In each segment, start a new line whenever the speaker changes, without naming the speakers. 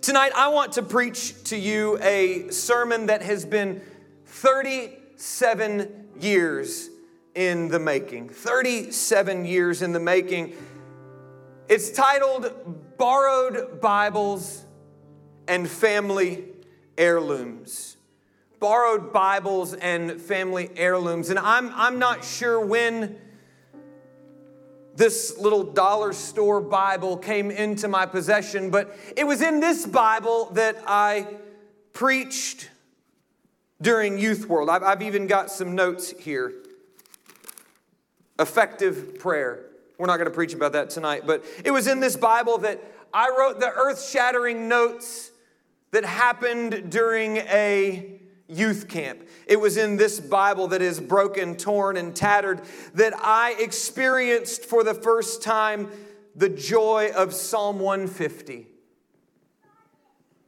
Tonight, I want to preach to you a sermon that has been 37 years in the making. 37 years in the making. It's titled Borrowed Bibles and Family Heirlooms. Borrowed Bibles and Family Heirlooms. And I'm, I'm not sure when this little dollar store Bible came into my possession, but it was in this Bible that I preached during Youth World. I've, I've even got some notes here. Effective prayer. We're not going to preach about that tonight, but it was in this Bible that I wrote the earth shattering notes that happened during a youth camp. It was in this Bible that is broken, torn, and tattered that I experienced for the first time the joy of Psalm 150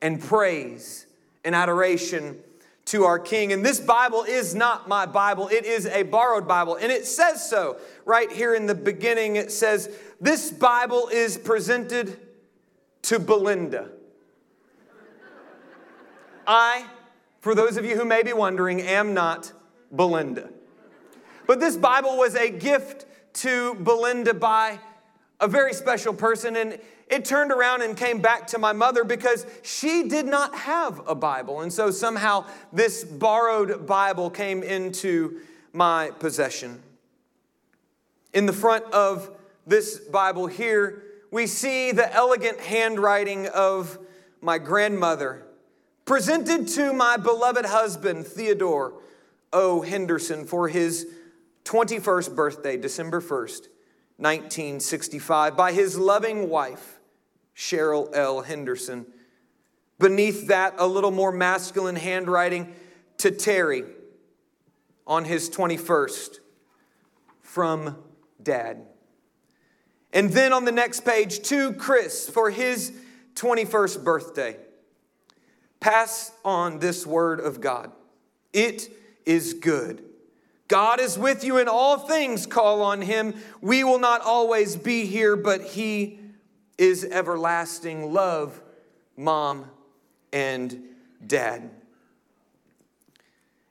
and praise and adoration to our King. And this Bible is not my Bible, it is a borrowed Bible. And it says so right here in the beginning. It says, This Bible is presented to Belinda. I for those of you who may be wondering, am not Belinda. But this Bible was a gift to Belinda by a very special person, and it turned around and came back to my mother because she did not have a Bible. And so somehow this borrowed Bible came into my possession. In the front of this Bible here, we see the elegant handwriting of my grandmother presented to my beloved husband, Theodore O. Henderson, for his 21st birthday, December 1st, 1965, by his loving wife, Cheryl L. Henderson. Beneath that, a little more masculine handwriting to Terry on his 21st from Dad. And then on the next page, to Chris for his 21st birthday. Pass on this word of God. It is good. God is with you in all things, call on him. We will not always be here, but he is everlasting. Love, mom and dad.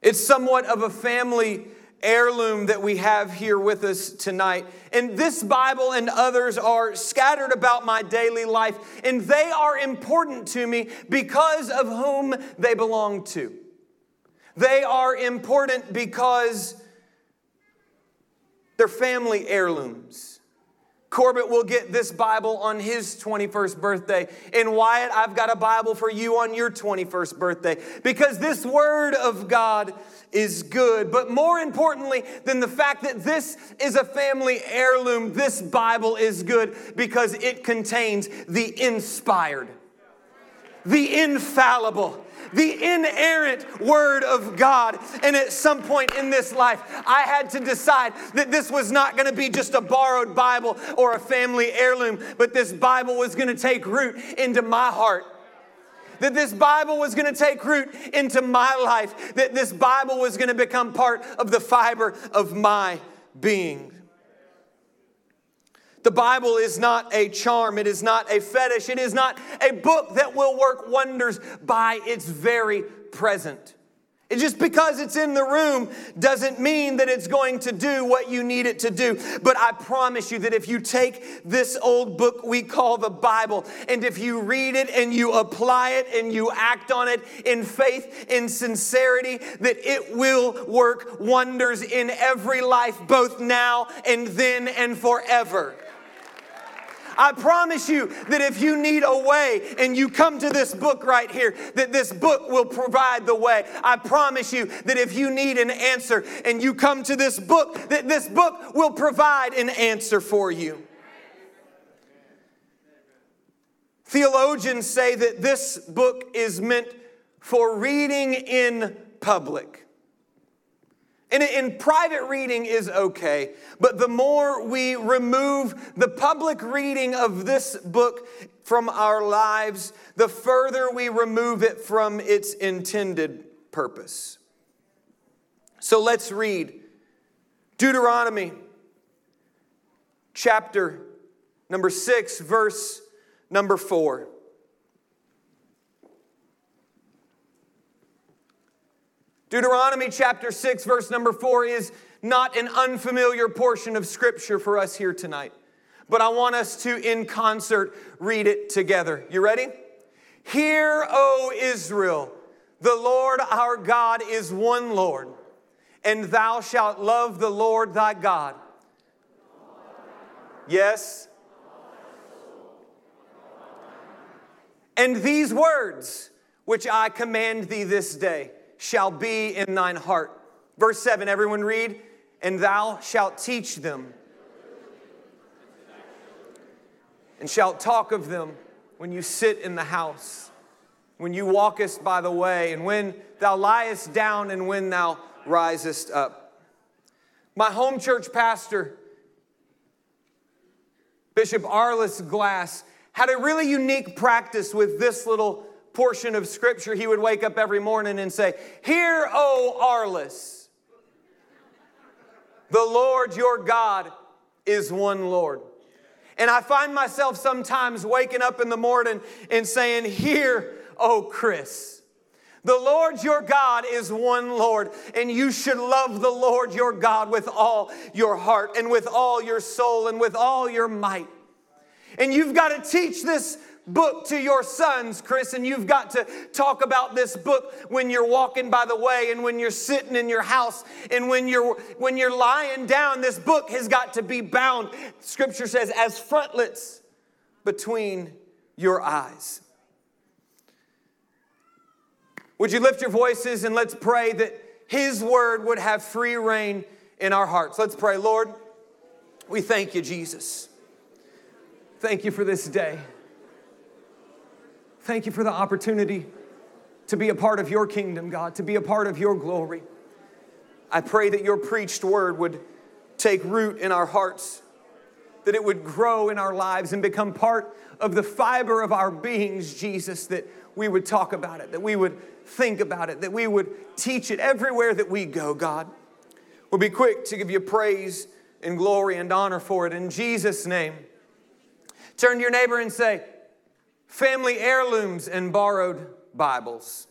It's somewhat of a family heirloom that we have here with us tonight. And this Bible and others are scattered about my daily life, and they are important to me because of whom they belong to. They are important because they're family heirlooms. Corbett will get this Bible on his 21st birthday. And Wyatt, I've got a Bible for you on your 21st birthday because this Word of God is good. But more importantly than the fact that this is a family heirloom, this Bible is good because it contains the inspired, the infallible, the inerrant Word of God. And at some point in this life, I had to decide that this was not going to be just a borrowed Bible or a family heirloom, but this Bible was going to take root into my heart that this Bible was going to take root into my life, that this Bible was going to become part of the fiber of my being. The Bible is not a charm, it is not a fetish, it is not a book that will work wonders by its very present. It just because it's in the room doesn't mean that it's going to do what you need it to do. But I promise you that if you take this old book we call the Bible, and if you read it and you apply it and you act on it in faith, in sincerity, that it will work wonders in every life, both now and then and forever. I promise you that if you need a way and you come to this book right here, that this book will provide the way. I promise you that if you need an answer and you come to this book, that this book will provide an answer for you. Theologians say that this book is meant for reading in public. And in private reading is okay, but the more we remove the public reading of this book from our lives, the further we remove it from its intended purpose. So let's read Deuteronomy chapter number 6, verse number 4. Deuteronomy chapter 6, verse number 4 is not an unfamiliar portion of scripture for us here tonight, but I want us to, in concert, read it together. You ready? Hear, O Israel, the Lord our God is one Lord, and thou shalt love the Lord thy God. Yes? And these words which I command thee this day shall be in thine heart. Verse 7, everyone read, and thou shalt teach them, and shalt talk of them when you sit in the house, when you walkest by the way, and when thou liest down, and when thou risest up. My home church pastor, Bishop Arliss Glass, had a really unique practice with this little portion of scripture, he would wake up every morning and say, Hear, O Arliss, the Lord your God is one Lord. And I find myself sometimes waking up in the morning and saying, Hear, O Chris. The Lord your God is one Lord, and you should love the Lord your God with all your heart and with all your soul and with all your might. And you've got to teach this book to your sons, Chris, and you've got to talk about this book when you're walking by the way and when you're sitting in your house and when you're when you're lying down. This book has got to be bound. Scripture says as frontlets between your eyes. Would you lift your voices and let's pray that his word would have free reign in our hearts. Let's pray. Lord, we thank you, Jesus. Thank you for this day. Thank you for the opportunity to be a part of your kingdom, God, to be a part of your glory. I pray that your preached word would take root in our hearts, that it would grow in our lives and become part of the fiber of our beings, Jesus, that we would talk about it, that we would think about it, that we would teach it everywhere that we go, God. We'll be quick to give you praise and glory and honor for it in Jesus' name. Turn to your neighbor and say, family heirlooms and borrowed Bibles.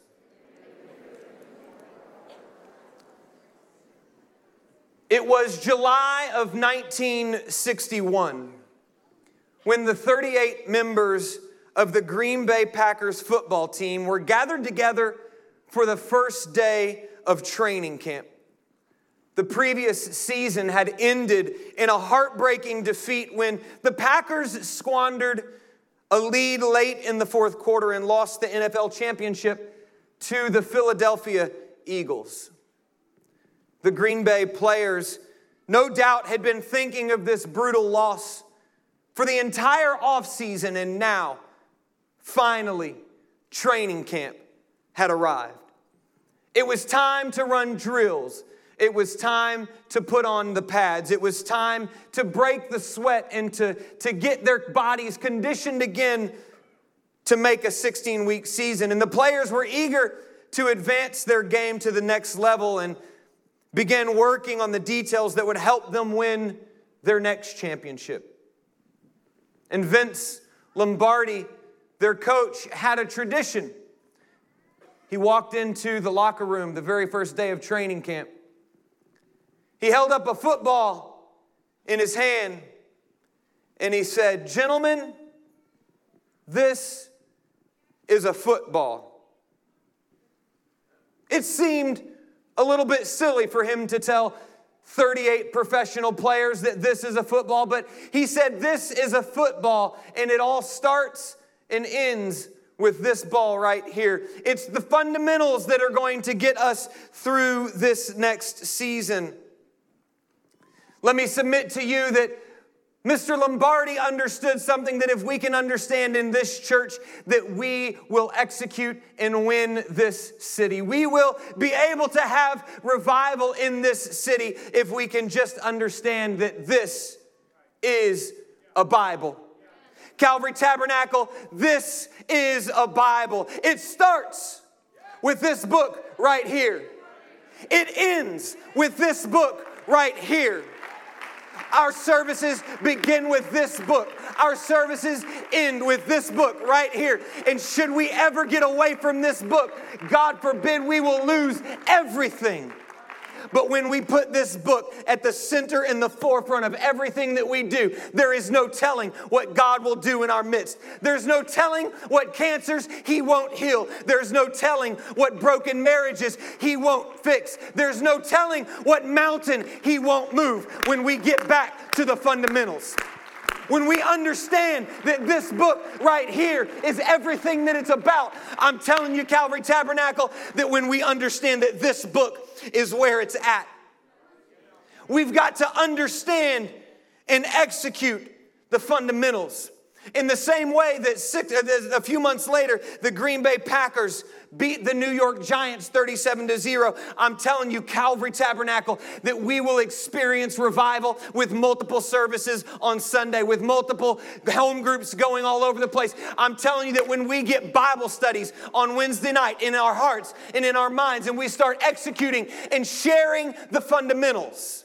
It was July of 1961 when the 38 members of the Green Bay Packers football team were gathered together for the first day of training camp. The previous season had ended in a heartbreaking defeat when the Packers squandered a lead late in the fourth quarter and lost the NFL championship to the Philadelphia Eagles. The Green Bay players, no doubt, had been thinking of this brutal loss for the entire offseason, and now, finally, training camp had arrived. It was time to run drills it was time to put on the pads. It was time to break the sweat and to, to get their bodies conditioned again to make a 16 week season. And the players were eager to advance their game to the next level and began working on the details that would help them win their next championship. And Vince Lombardi, their coach, had a tradition. He walked into the locker room the very first day of training camp he held up a football in his hand and he said, Gentlemen, this is a football. It seemed a little bit silly for him to tell 38 professional players that this is a football, but he said, This is a football, and it all starts and ends with this ball right here. It's the fundamentals that are going to get us through this next season. Let me submit to you that Mr. Lombardi understood something that if we can understand in this church, that we will execute and win this city. We will be able to have revival in this city if we can just understand that this is a Bible. Calvary Tabernacle, this is a Bible. It starts with this book right here. It ends with this book right here. Our services begin with this book. Our services end with this book right here. And should we ever get away from this book, God forbid we will lose everything. But when we put this book at the center and the forefront of everything that we do, there is no telling what God will do in our midst. There's no telling what cancers He won't heal. There's no telling what broken marriages He won't fix. There's no telling what mountain He won't move when we get back to the fundamentals when we understand that this book right here is everything that it's about, I'm telling you, Calvary Tabernacle, that when we understand that this book is where it's at. We've got to understand and execute the fundamentals. In the same way that six, uh, a few months later, the Green Bay Packers beat the New York Giants 37 to 0. I'm telling you, Calvary Tabernacle, that we will experience revival with multiple services on Sunday, with multiple home groups going all over the place. I'm telling you that when we get Bible studies on Wednesday night in our hearts and in our minds, and we start executing and sharing the fundamentals,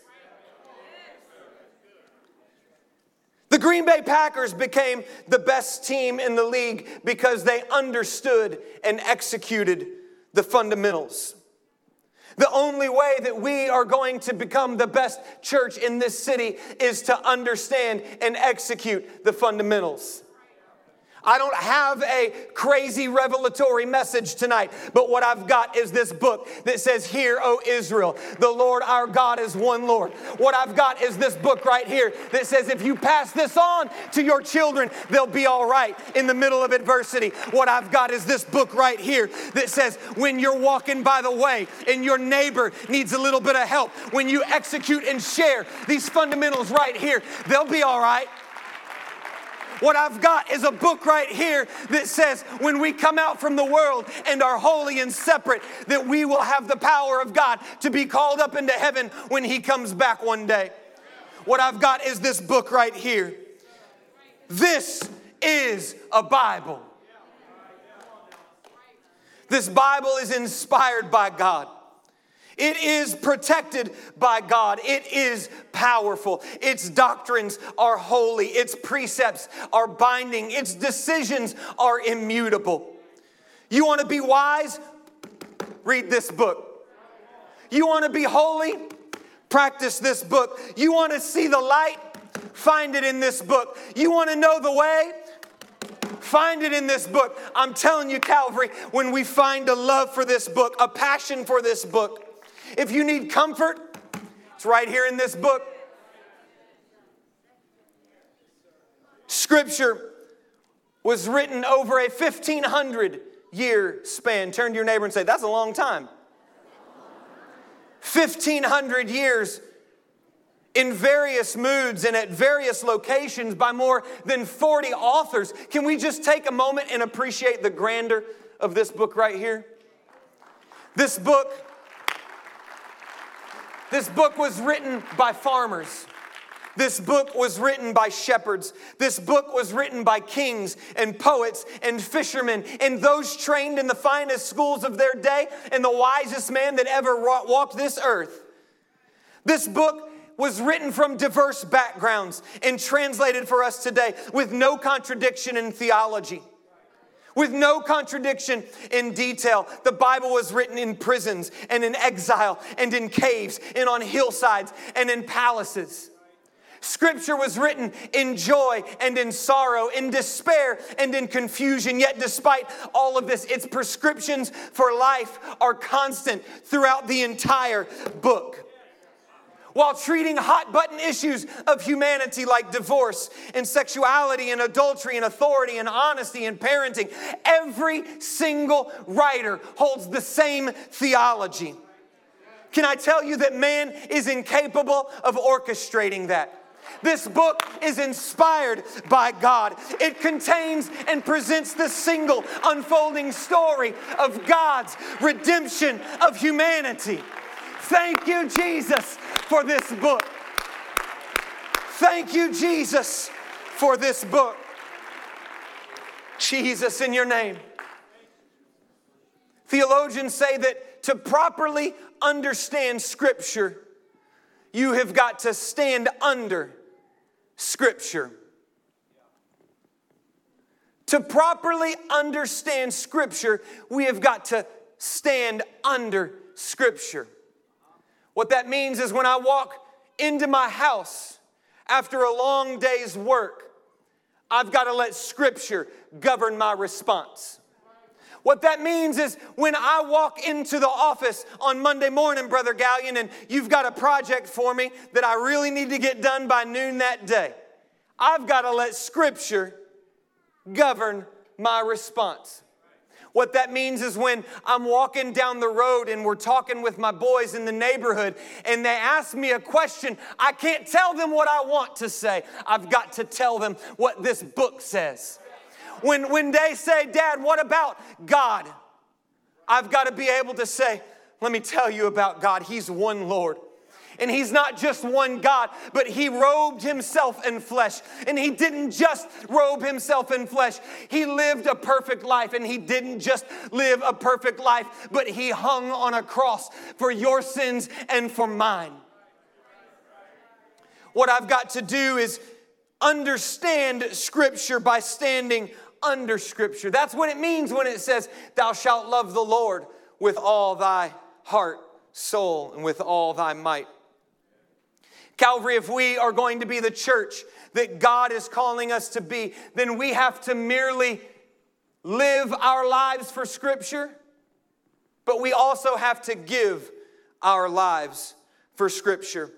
The Green Bay Packers became the best team in the league because they understood and executed the fundamentals. The only way that we are going to become the best church in this city is to understand and execute the fundamentals. I don't have a crazy revelatory message tonight, but what I've got is this book that says, Hear, O Israel, the Lord our God is one Lord. What I've got is this book right here that says, If you pass this on to your children, they'll be all right in the middle of adversity. What I've got is this book right here that says, When you're walking by the way and your neighbor needs a little bit of help, when you execute and share these fundamentals right here, they'll be all right. What I've got is a book right here that says when we come out from the world and are holy and separate, that we will have the power of God to be called up into heaven when He comes back one day. What I've got is this book right here. This is a Bible. This Bible is inspired by God. It is protected by God. It is powerful. Its doctrines are holy. Its precepts are binding. Its decisions are immutable. You want to be wise? Read this book. You want to be holy? Practice this book. You want to see the light? Find it in this book. You want to know the way? Find it in this book. I'm telling you, Calvary, when we find a love for this book, a passion for this book, if you need comfort, it's right here in this book. Scripture was written over a 1500 year span. Turn to your neighbor and say, That's a long time. 1500 years in various moods and at various locations by more than 40 authors. Can we just take a moment and appreciate the grandeur of this book right here? This book this book was written by farmers. This book was written by shepherds. This book was written by kings and poets and fishermen and those trained in the finest schools of their day and the wisest man that ever walked this earth. This book was written from diverse backgrounds and translated for us today with no contradiction in theology with no contradiction in detail. The Bible was written in prisons and in exile and in caves and on hillsides and in palaces. Scripture was written in joy and in sorrow, in despair and in confusion. Yet, despite all of this, its prescriptions for life are constant throughout the entire book while treating hot button issues of humanity like divorce and sexuality and adultery and authority and honesty and parenting. Every single writer holds the same theology. Can I tell you that man is incapable of orchestrating that? This book is inspired by God. It contains and presents the single unfolding story of God's redemption of humanity. Thank you, Jesus, for this book. Thank you, Jesus, for this book. Jesus, in your name. Theologians say that to properly understand Scripture, you have got to stand under Scripture. To properly understand Scripture, we have got to stand under Scripture. What that means is when I walk into my house after a long day's work, I've got to let Scripture govern my response. What that means is when I walk into the office on Monday morning, Brother Gallion, and you've got a project for me that I really need to get done by noon that day, I've got to let Scripture govern my response. What that means is when I'm walking down the road and we're talking with my boys in the neighborhood and they ask me a question, I can't tell them what I want to say. I've got to tell them what this book says. When, when they say, Dad, what about God? I've got to be able to say, let me tell you about God. He's one Lord. And he's not just one God, but he robed himself in flesh. And he didn't just robe himself in flesh, he lived a perfect life. And he didn't just live a perfect life, but he hung on a cross for your sins and for mine. What I've got to do is understand Scripture by standing under Scripture. That's what it means when it says, Thou shalt love the Lord with all thy heart, soul, and with all thy might. Calvary, if we are going to be the church that God is calling us to be, then we have to merely live our lives for Scripture, but we also have to give our lives for Scripture.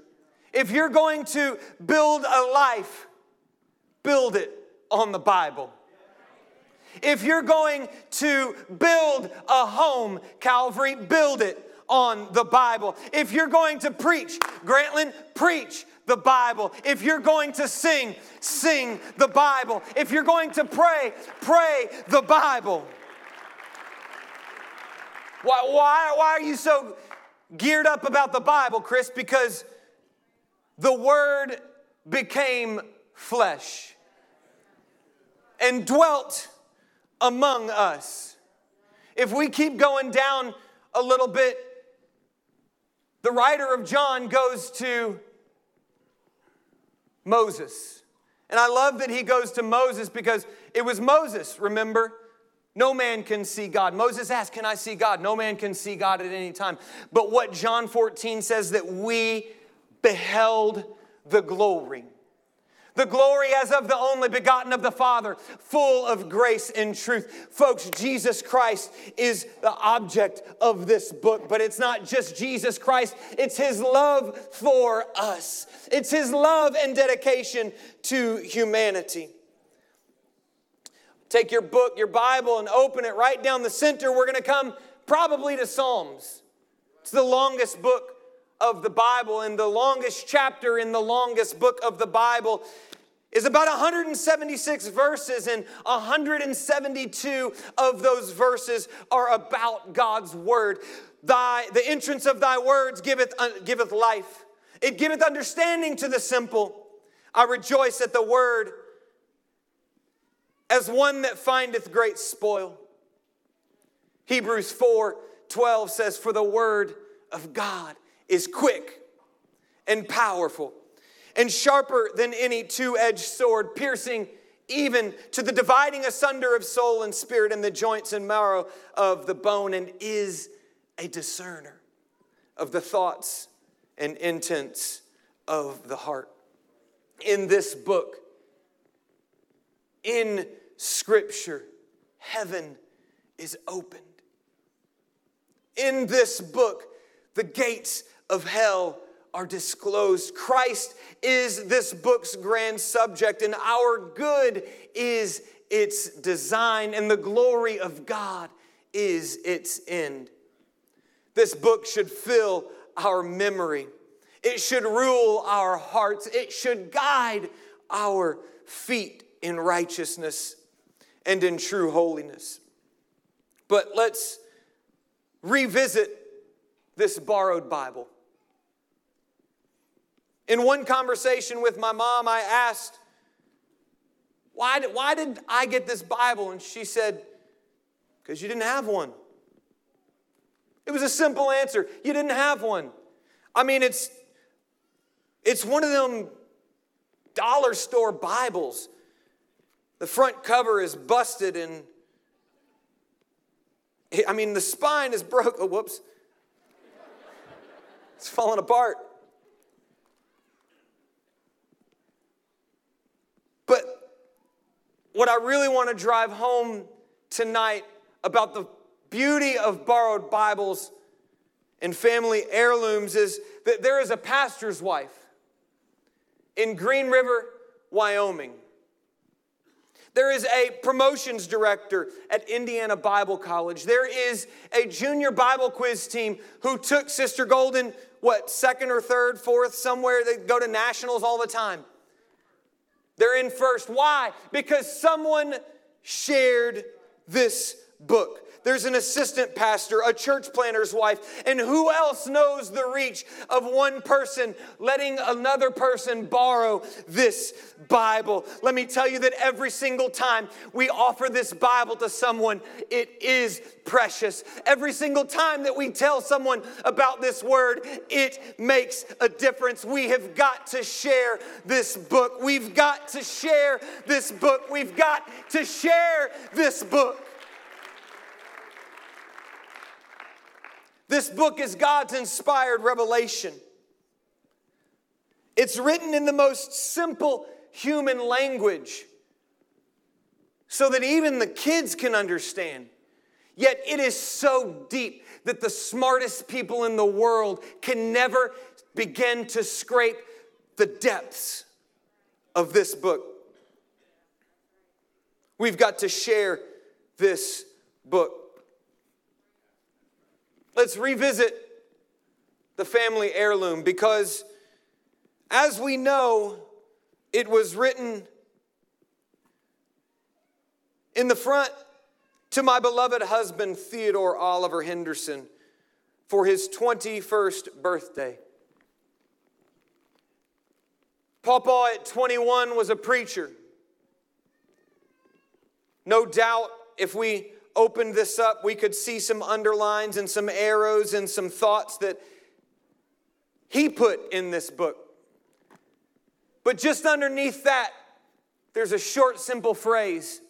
If you're going to build a life, build it on the Bible. If you're going to build a home, Calvary, build it on the Bible. If you're going to preach, Grantland, preach the Bible. If you're going to sing, sing the Bible. If you're going to pray, pray the Bible. Why, why, why are you so geared up about the Bible, Chris? Because the Word became flesh and dwelt among us. If we keep going down a little bit, the writer of John goes to Moses. And I love that he goes to Moses because it was Moses, remember? No man can see God. Moses asked, Can I see God? No man can see God at any time. But what John 14 says that we beheld the glory the glory as of the only begotten of the Father, full of grace and truth. Folks, Jesus Christ is the object of this book, but it's not just Jesus Christ, it's His love for us. It's His love and dedication to humanity. Take your book, your Bible, and open it right down the center. We're going to come probably to Psalms. It's the longest book of the Bible and the longest chapter in the longest book of the Bible is about 176 verses, and 172 of those verses are about God's word. Thy, the entrance of thy words giveth, uh, giveth life, it giveth understanding to the simple. I rejoice at the word as one that findeth great spoil. Hebrews 4 12 says, For the word of God is quick and powerful and sharper than any two edged sword, piercing even to the dividing asunder of soul and spirit and the joints and marrow of the bone, and is a discerner of the thoughts and intents of the heart. In this book, in Scripture, heaven is opened. In this book, the gates of hell are disclosed. Christ is this book's grand subject, and our good is its design, and the glory of God is its end. This book should fill our memory. It should rule our hearts. It should guide our feet in righteousness and in true holiness. But let's revisit this borrowed Bible. In one conversation with my mom, I asked, why did, why did I get this Bible? And she said, Because you didn't have one. It was a simple answer. You didn't have one. I mean, it's, it's one of them dollar store Bibles. The front cover is busted and I mean, the spine is broke. Oh, whoops. It's falling apart. But what I really want to drive home tonight about the beauty of borrowed Bibles and family heirlooms is that there is a pastor's wife in Green River, Wyoming. There is a promotions director at Indiana Bible College. There is a junior Bible quiz team who took Sister Golden, what, second or third, fourth, somewhere. They go to nationals all the time. They're in first. Why? Because someone shared this book. There's an assistant pastor, a church planter's wife, and who else knows the reach of one person letting another person borrow this Bible? Let me tell you that every single time we offer this Bible to someone, it is precious. Every single time that we tell someone about this word, it makes a difference. We have got to share this book. We've got to share this book. We've got to share this book. This book is God's inspired revelation. It's written in the most simple human language so that even the kids can understand. Yet it is so deep that the smartest people in the world can never begin to scrape the depths of this book. We've got to share this book. Let's revisit the family heirloom because, as we know, it was written in the front to my beloved husband, Theodore Oliver Henderson, for his 21st birthday. Papa at 21 was a preacher. No doubt, if we opened this up, we could see some underlines and some arrows and some thoughts that he put in this book. But just underneath that, there's a short, simple phrase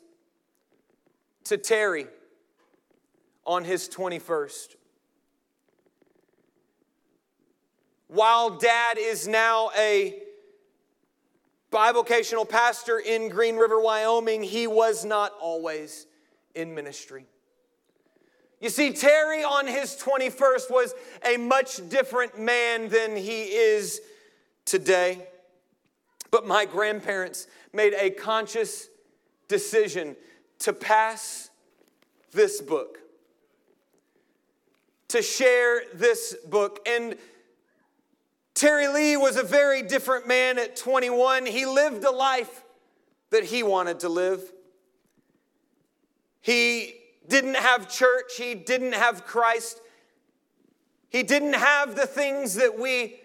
to Terry on his 21st. While dad is now a bivocational pastor in Green River, Wyoming, he was not always in ministry. You see, Terry on his 21st was a much different man than he is today. But my grandparents made a conscious decision to pass this book, to share this book. And Terry Lee was a very different man at 21. He lived a life that he wanted to live. He didn't have church, he didn't have Christ, he didn't have the things that we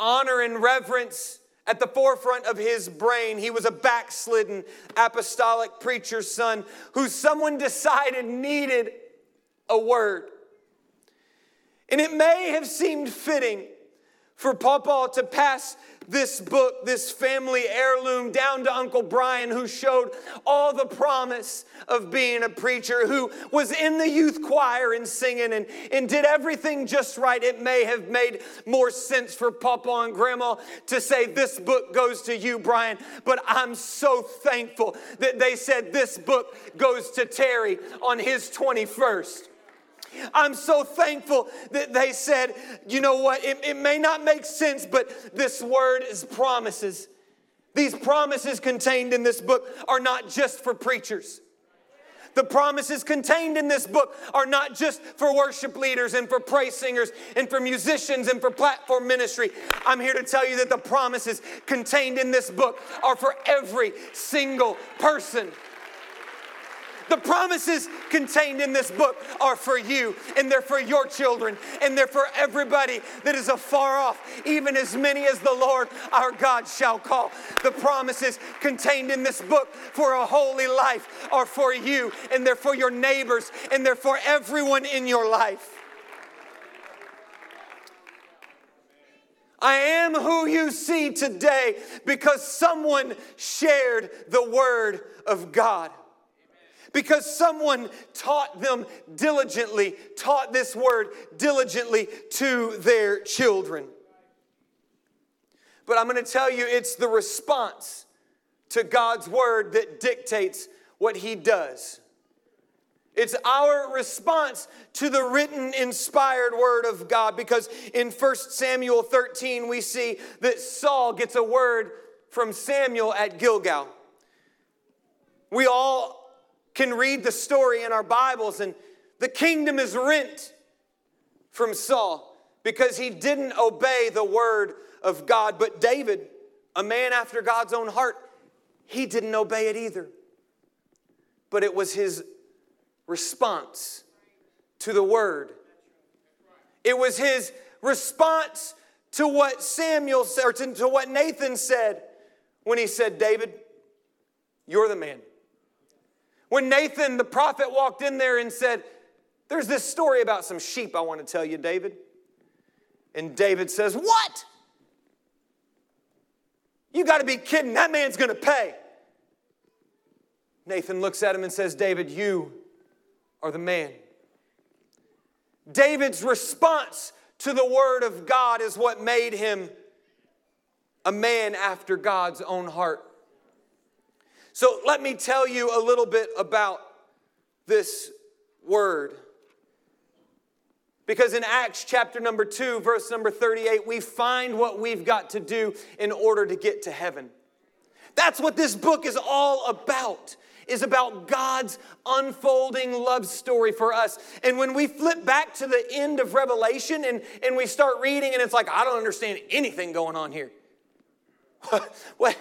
honor and reverence at the forefront of his brain. He was a backslidden apostolic preacher's son who someone decided needed a word. And it may have seemed fitting for Papa to pass this book, this family heirloom, down to Uncle Brian, who showed all the promise of being a preacher, who was in the youth choir and singing and, and did everything just right. It may have made more sense for Papa and Grandma to say, This book goes to you, Brian, but I'm so thankful that they said this book goes to Terry on his 21st. I'm so thankful that they said, you know what, it, it may not make sense, but this word is promises. These promises contained in this book are not just for preachers. The promises contained in this book are not just for worship leaders and for praise singers and for musicians and for platform ministry. I'm here to tell you that the promises contained in this book are for every single person. The promises contained in this book are for you, and they're for your children, and they're for everybody that is afar off, even as many as the Lord our God shall call. The promises contained in this book for a holy life are for you, and they're for your neighbors, and they're for everyone in your life. I am who you see today because someone shared the word of God because someone taught them diligently, taught this word diligently to their children. But I'm going to tell you, it's the response to God's word that dictates what he does. It's our response to the written, inspired word of God because in 1 Samuel 13, we see that Saul gets a word from Samuel at Gilgal. We all can read the story in our Bibles, and the kingdom is rent from Saul because he didn't obey the word of God. But David, a man after God's own heart, he didn't obey it either. But it was his response to the word. It was his response to what Samuel said, or to, to what Nathan said when he said, David, you're the man. When Nathan the prophet walked in there and said, There's this story about some sheep I want to tell you, David. And David says, What? You got to be kidding. That man's going to pay. Nathan looks at him and says, David, you are the man. David's response to the word of God is what made him a man after God's own heart. So let me tell you a little bit about this word. Because in Acts chapter number 2, verse number 38, we find what we've got to do in order to get to heaven. That's what this book is all about is about God's unfolding love story for us. And when we flip back to the end of Revelation and, and we start reading, and it's like, I don't understand anything going on here. what,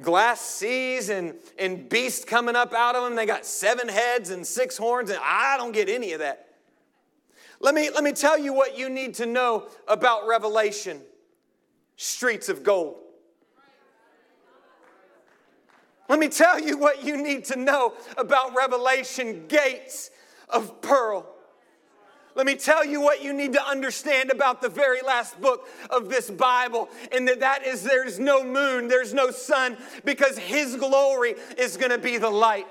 glass seas and, and beasts coming up out of them. They got seven heads and six horns, and I don't get any of that. Let me, let me tell you what you need to know about Revelation streets of gold. Let me tell you what you need to know about Revelation gates of pearl. Let me tell you what you need to understand about the very last book of this Bible, and that that is there's no moon, there's no sun, because His glory is going to be the light.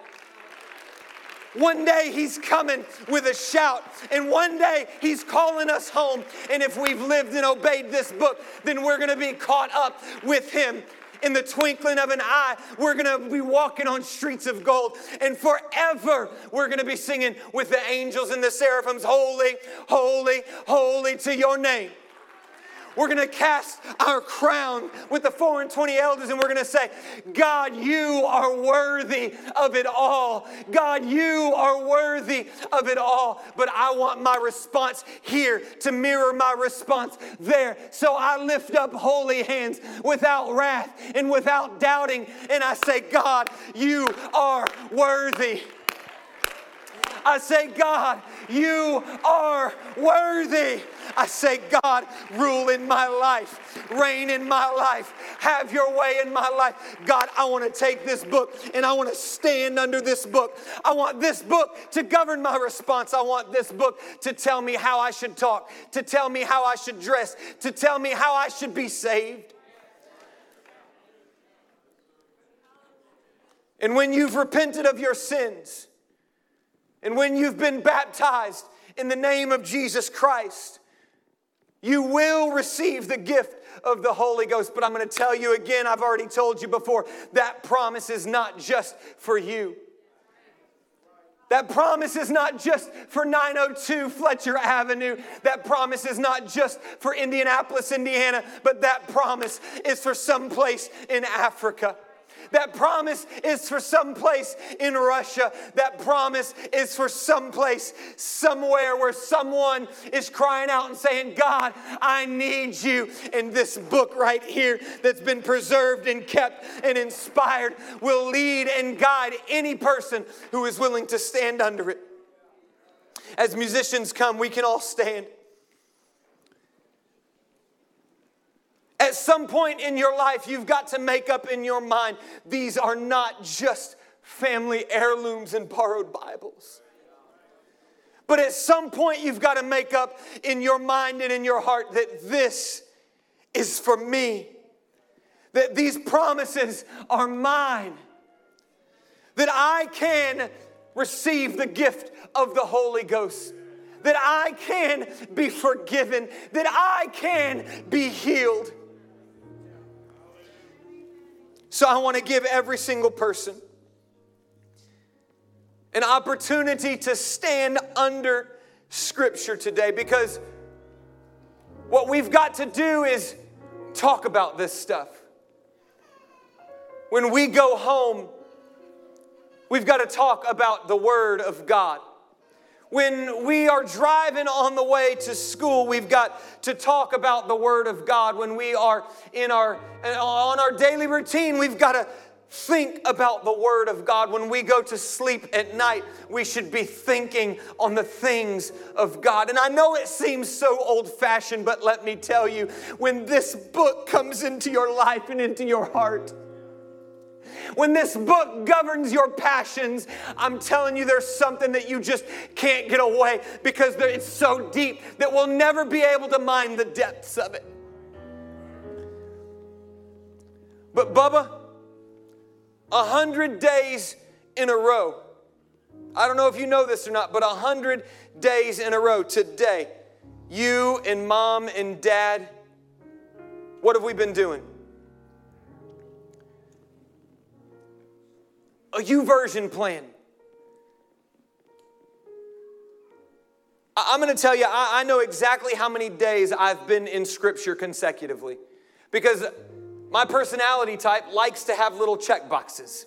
One day he's coming with a shout, and one day he's calling us home. And if we've lived and obeyed this book, then we're gonna be caught up with him in the twinkling of an eye, we're going to be walking on streets of gold. And forever, we're going to be singing with the angels and the seraphims, Holy, holy, holy to your name. We're going to cast our crown with the four and twenty elders and we're going to say, God, you are worthy of it all. God, you are worthy of it all. But I want my response here to mirror my response there. So I lift up holy hands without wrath and without doubting. And I say, God, you are worthy. I say, God, you are worthy. I say, God, rule in my life, reign in my life, have your way in my life. God, I want to take this book and I want to stand under this book. I want this book to govern my response. I want this book to tell me how I should talk, to tell me how I should dress, to tell me how I should be saved. And when you've repented of your sins, and when you've been baptized in the name of Jesus Christ, you will receive the gift of the Holy Ghost. But I'm going to tell you again, I've already told you before, that promise is not just for you. That promise is not just for 902 Fletcher Avenue. That promise is not just for Indianapolis, Indiana, but that promise is for someplace in Africa. That promise is for some place in Russia. That promise is for some place somewhere where someone is crying out and saying, God, I need you. And this book right here that's been preserved and kept and inspired will lead and guide any person who is willing to stand under it. As musicians come, we can all stand. At some point in your life, you've got to make up in your mind these are not just family heirlooms and borrowed Bibles. But at some point, you've got to make up in your mind and in your heart that this is for me, that these promises are mine, that I can receive the gift of the Holy Ghost, that I can be forgiven, that I can be healed. So I want to give every single person an opportunity to stand under Scripture today because what we've got to do is talk about this stuff. When we go home, we've got to talk about the Word of God. When we are driving on the way to school, we've got to talk about the Word of God. When we are in our, on our daily routine, we've got to think about the Word of God. When we go to sleep at night, we should be thinking on the things of God. And I know it seems so old fashioned, but let me tell you, when this book comes into your life and into your heart, when this book governs your passions, I'm telling you there's something that you just can't get away because it's so deep that we'll never be able to mine the depths of it. But, Bubba, a hundred days in a row, I don't know if you know this or not, but a hundred days in a row today, you and mom and dad, what have we been doing? A YouVersion plan. I'm going to tell you, I know exactly how many days I've been in Scripture consecutively because my personality type likes to have little check boxes.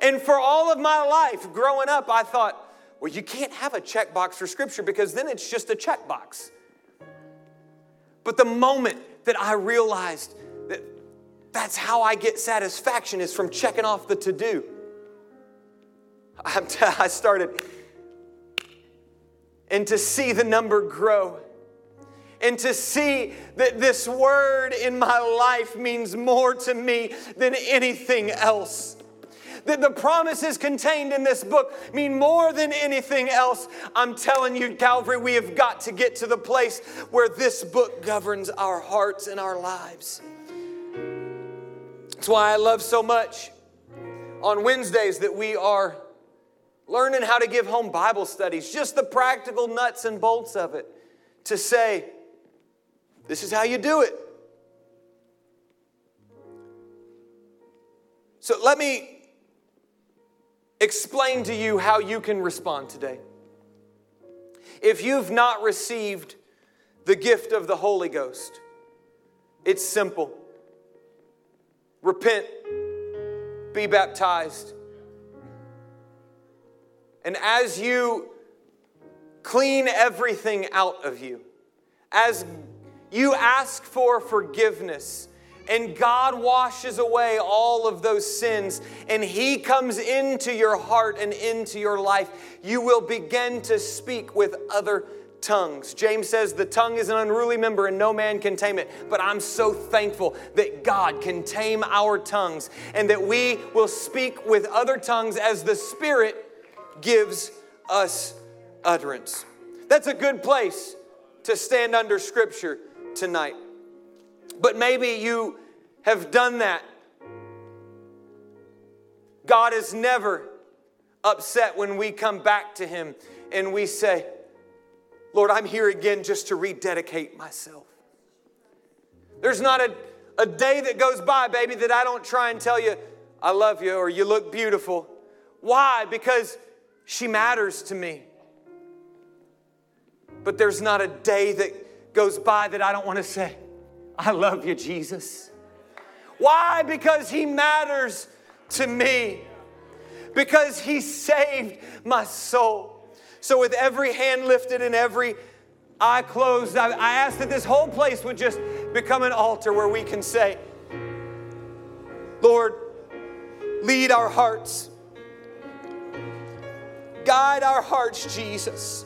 And for all of my life growing up, I thought, well, you can't have a checkbox for Scripture because then it's just a checkbox. But the moment that I realized that that's how I get satisfaction is from checking off the to do. I started, and to see the number grow, and to see that this word in my life means more to me than anything else. That the promises contained in this book mean more than anything else. I'm telling you, Calvary, we have got to get to the place where this book governs our hearts and our lives. That's why I love so much on Wednesdays that we are learning how to give home Bible studies, just the practical nuts and bolts of it, to say, this is how you do it. So let me explain to you how you can respond today. If you've not received the gift of the Holy Ghost, it's simple repent, be baptized, and as you clean everything out of you, as you ask for forgiveness, and God washes away all of those sins, and He comes into your heart and into your life, you will begin to speak with other tongues. James says the tongue is an unruly member and no man can tame it. But I'm so thankful that God can tame our tongues and that we will speak with other tongues as the Spirit gives us utterance. That's a good place to stand under Scripture tonight. But maybe you have done that. God is never upset when we come back to Him and we say, Lord, I'm here again just to rededicate myself. There's not a, a day that goes by, baby, that I don't try and tell you, I love you or you look beautiful. Why? Because she matters to me. But there's not a day that goes by that I don't want to say, I love you, Jesus. Why? Because He matters to me because he saved my soul. So, with every hand lifted and every eye closed, I, I ask that this whole place would just become an altar where we can say, Lord, lead our hearts, guide our hearts, Jesus.